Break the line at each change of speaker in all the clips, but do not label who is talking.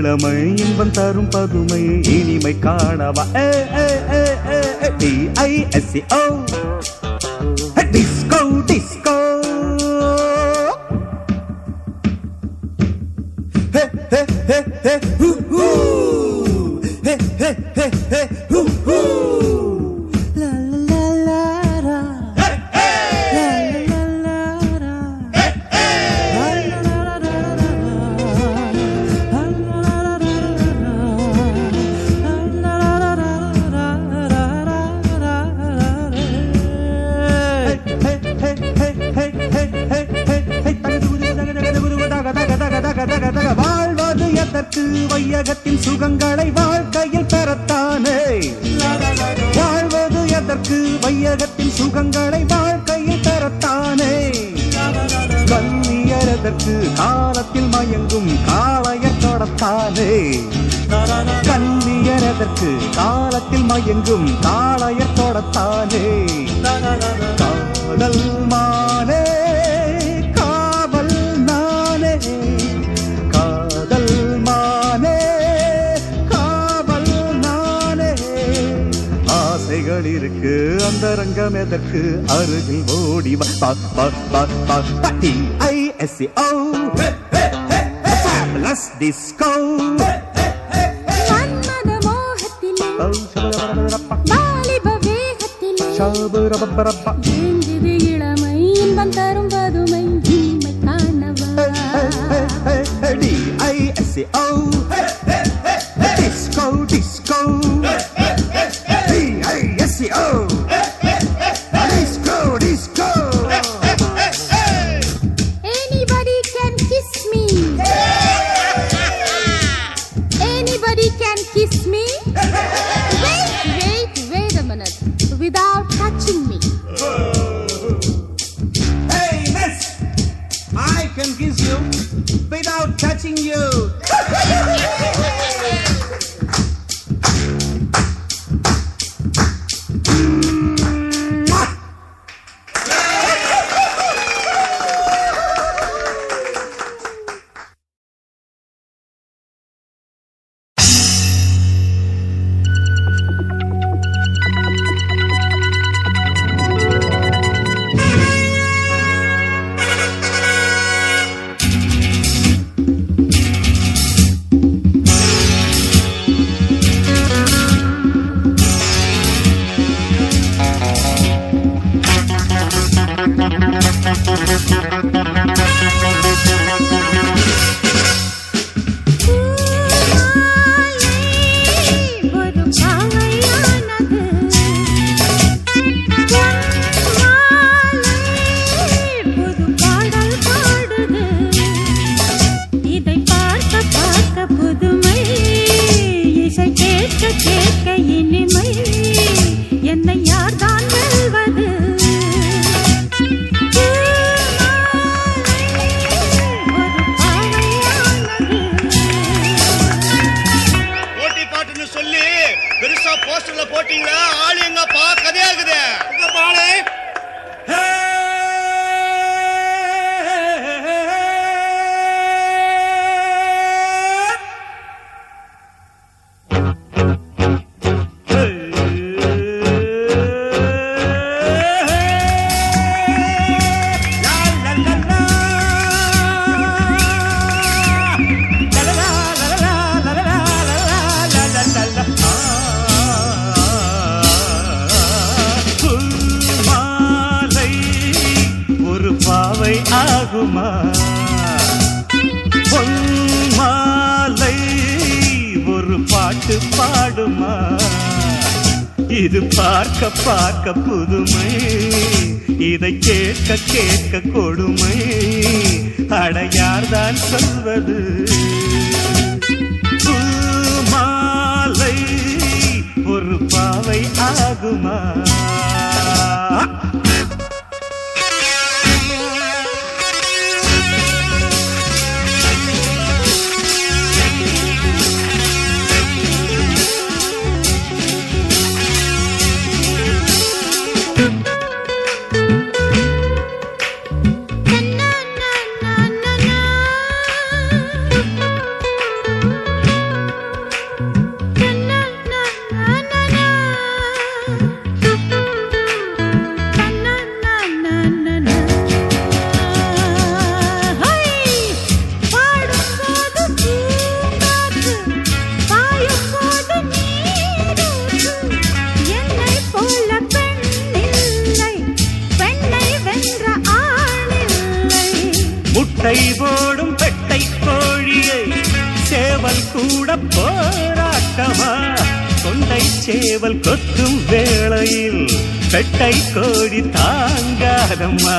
இளமை இன்பம் தரும் பதுமை. இனிமை காணவா. D I S C O disco disco. Hey, hey, hey, hoo, hoo! வையகத்தின் சுகங்களை வாழ்க்கையில் பெறத்தானே? வாழ்வது எதற்கு? வையகத்தின் சுகங்களை வாழ்க்கையில் பெறத்தானே? கண்ணியரதற்கு காலத்தில் மயங்கும் காளைய தொடத்தானே? கண்ணியரதற்கு காலத்தில் மயங்கும் காளைய தொடத்தானே? காதல் மானே அந்தரங்கம் எதற்கு அருகில் ஓடி
ஐஎஸ்ஓ
பிளஸ்
டிஸ்கோ இளமை இன்பம் தரும் பதுமை காணவா ஐஎஸ்ஓ பார்க்க புதுமை.
இதை கேட்க கேட்க கொடுமை. அடையார்தான் சொல்வது? மாலை ஒரு பாவை ஆகுமா?
ஓடும் பெட்டை கோழியை சேவல் கூட போராட்டமா? கொண்டை சேவல் கொத்தும் வேளையில் பெட்டை கோழி தாங்காதம்மா.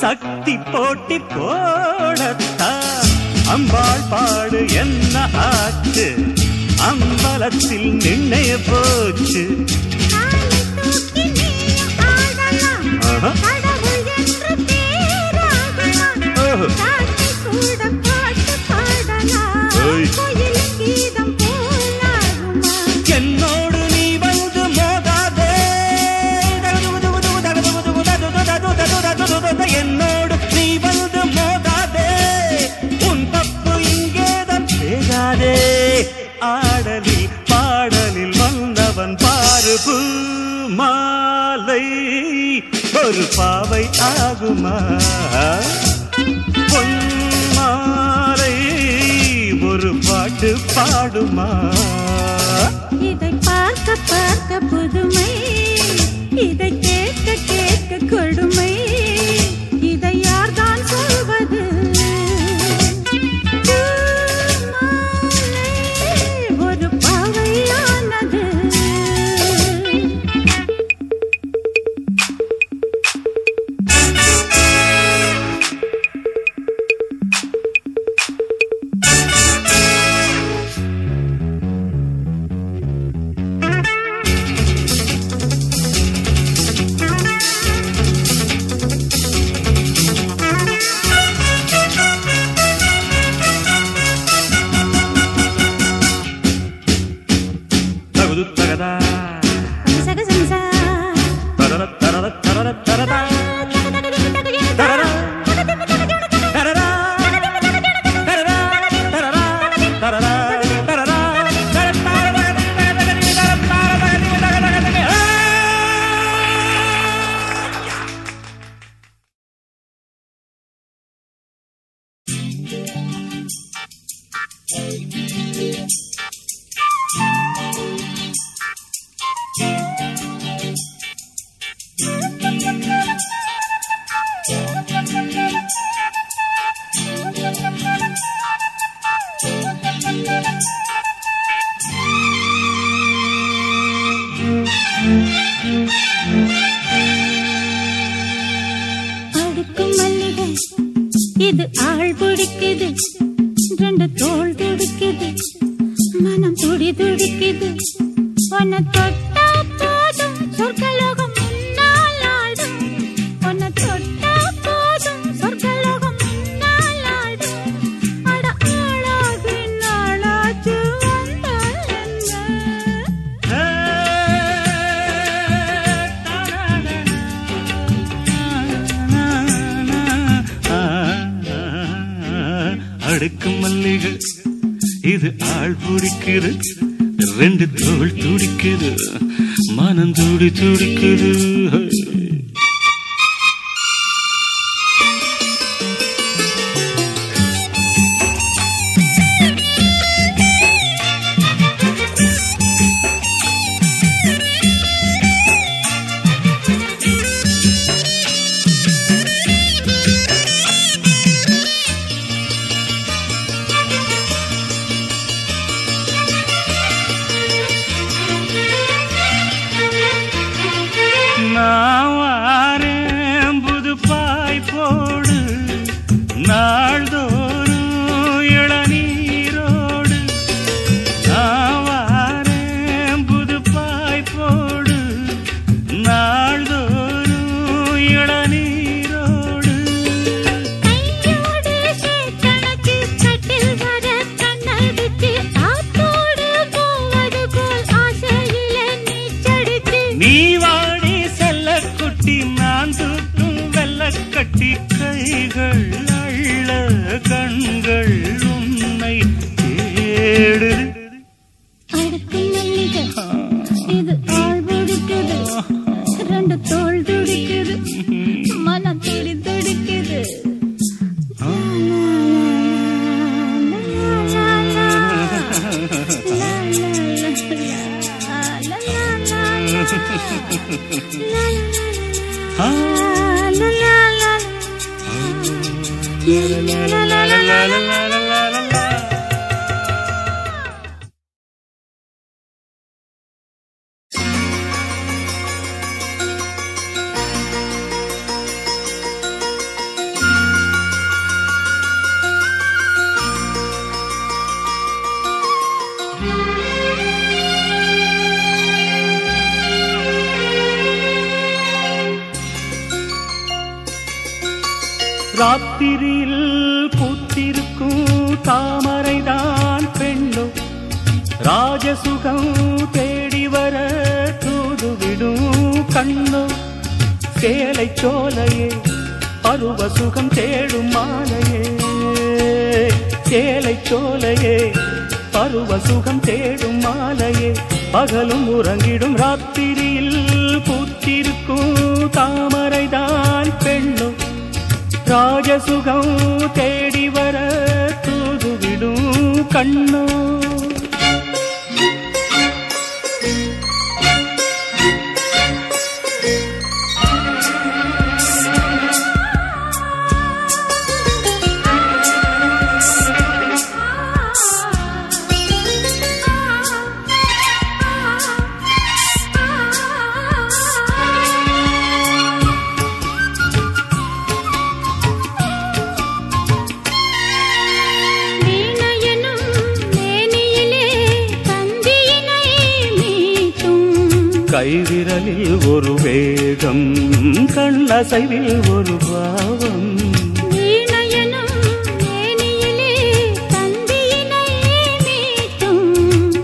சக்தி போட்டி போடத்தான் அம்பாள் பாடு என்ன ஆச்சு? அம்பலத்தில் நின்னைய போச்சு. ஒரு பாவை ஆகுமா? பொன்மாலை ஒரு பாட்டு பாடுமா?
இதை பார்க்க பார்க்க புதுமை இதை கேட்க கேட்க கொடுமை. நாள் பிடிக்கிறது ரெண்டு தோல் துடிக்குது மனம் துடி துடிக்குது.
ராத்திரியில் பூத்திருக்கும் தாமரைதான் பெண்ணோ ராஜசுகம் தேடி வர தூதுவிடும் கண்ணோ சேலை சோலையே பருவ சுகம் தேடும் மாலையே. சேலை சோலையே பருவ சுகம் தேடும் மாலையே. பகலும் உறங்கிடும் ராத்திரியில் பூத்திருக்கும் தாமரைதான் ராஜசுகம் தேடி வர தூதுவிடும் கண்ணோ கைவிரலில் ஒரு வேகம் கண்ணசைவில் ஒரு பாவம்.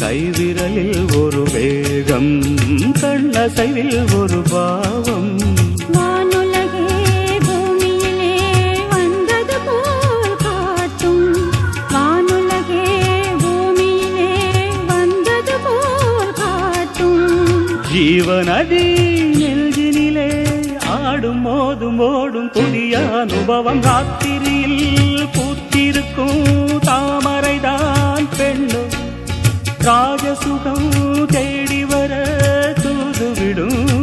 கைவிரலில் ஒரு வேகம் கண்ணசைவில் ஜீவநதி நெஞ்சினிலே ஆடும் மோதும் ஓடும் புதிய அனுபவம் ராத்திரியில் பூத்திருக்கும் தாமரைதான் பெண்ணு ராஜசுகம் தேடி வர தூதுவிடும்.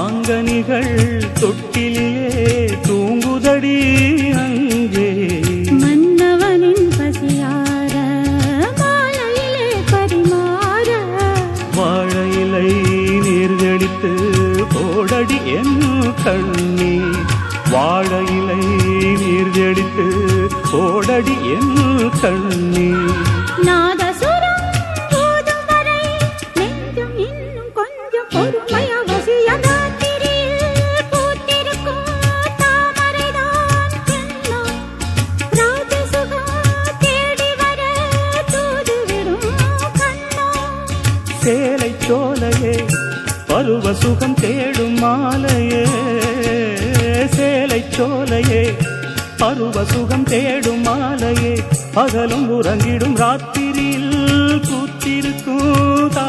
மாங்கனிகள் தொட்டிலே தூங்குதடி அங்கே.
மன்னவனின் பசியார மாலையிலே பரிமாற. வாழையிலை
நீர்கடித்து போடடி என் கண்ணி. வாழையிலை நீர்கடித்து போடடி என்
கண்ணி.
சோலையே பருவ சுகம் தேடும் மாலையே சேலை சோலையே பருவ சுகம் தேடும் மாலையே பகலும் உறங்கிடும் ராத்திரியில்
கூத்திருக்கும் தா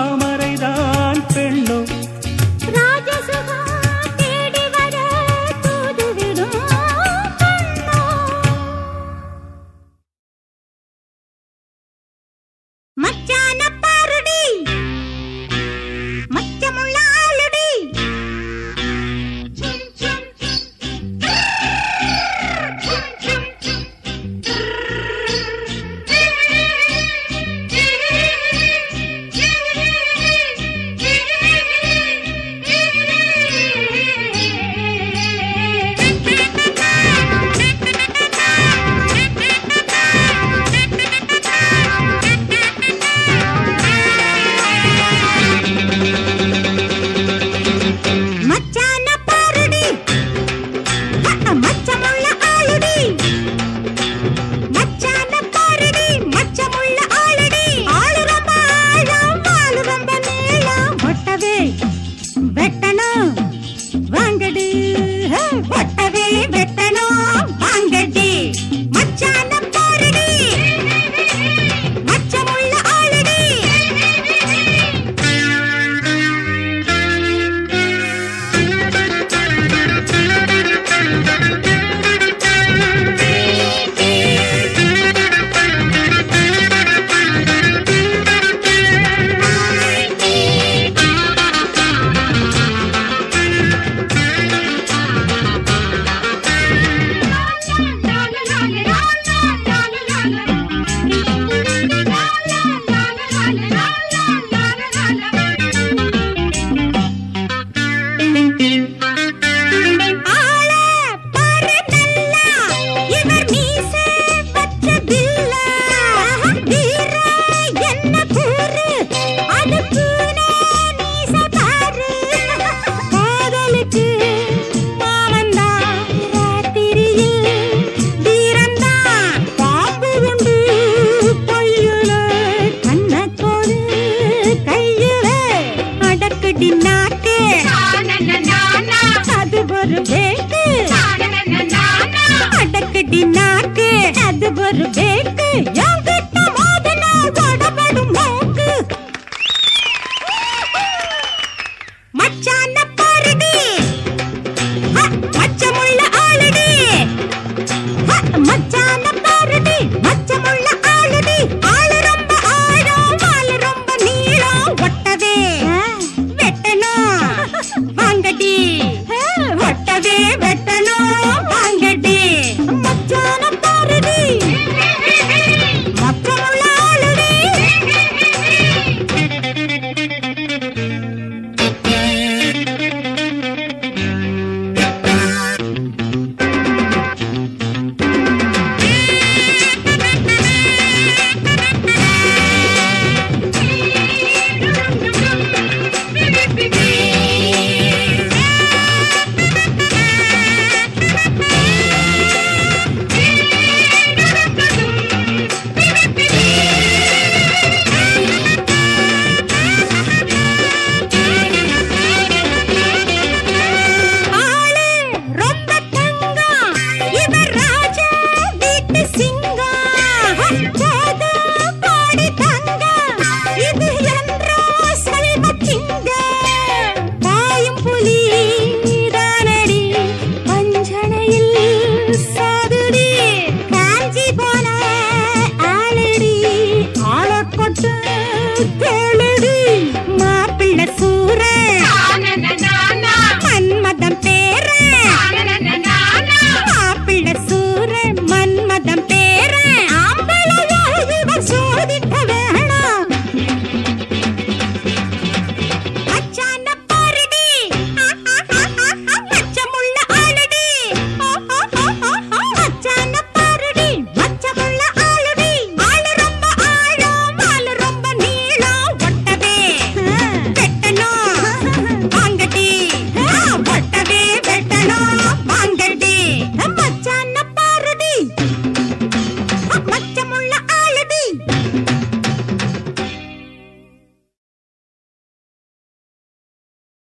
I Touchdown up.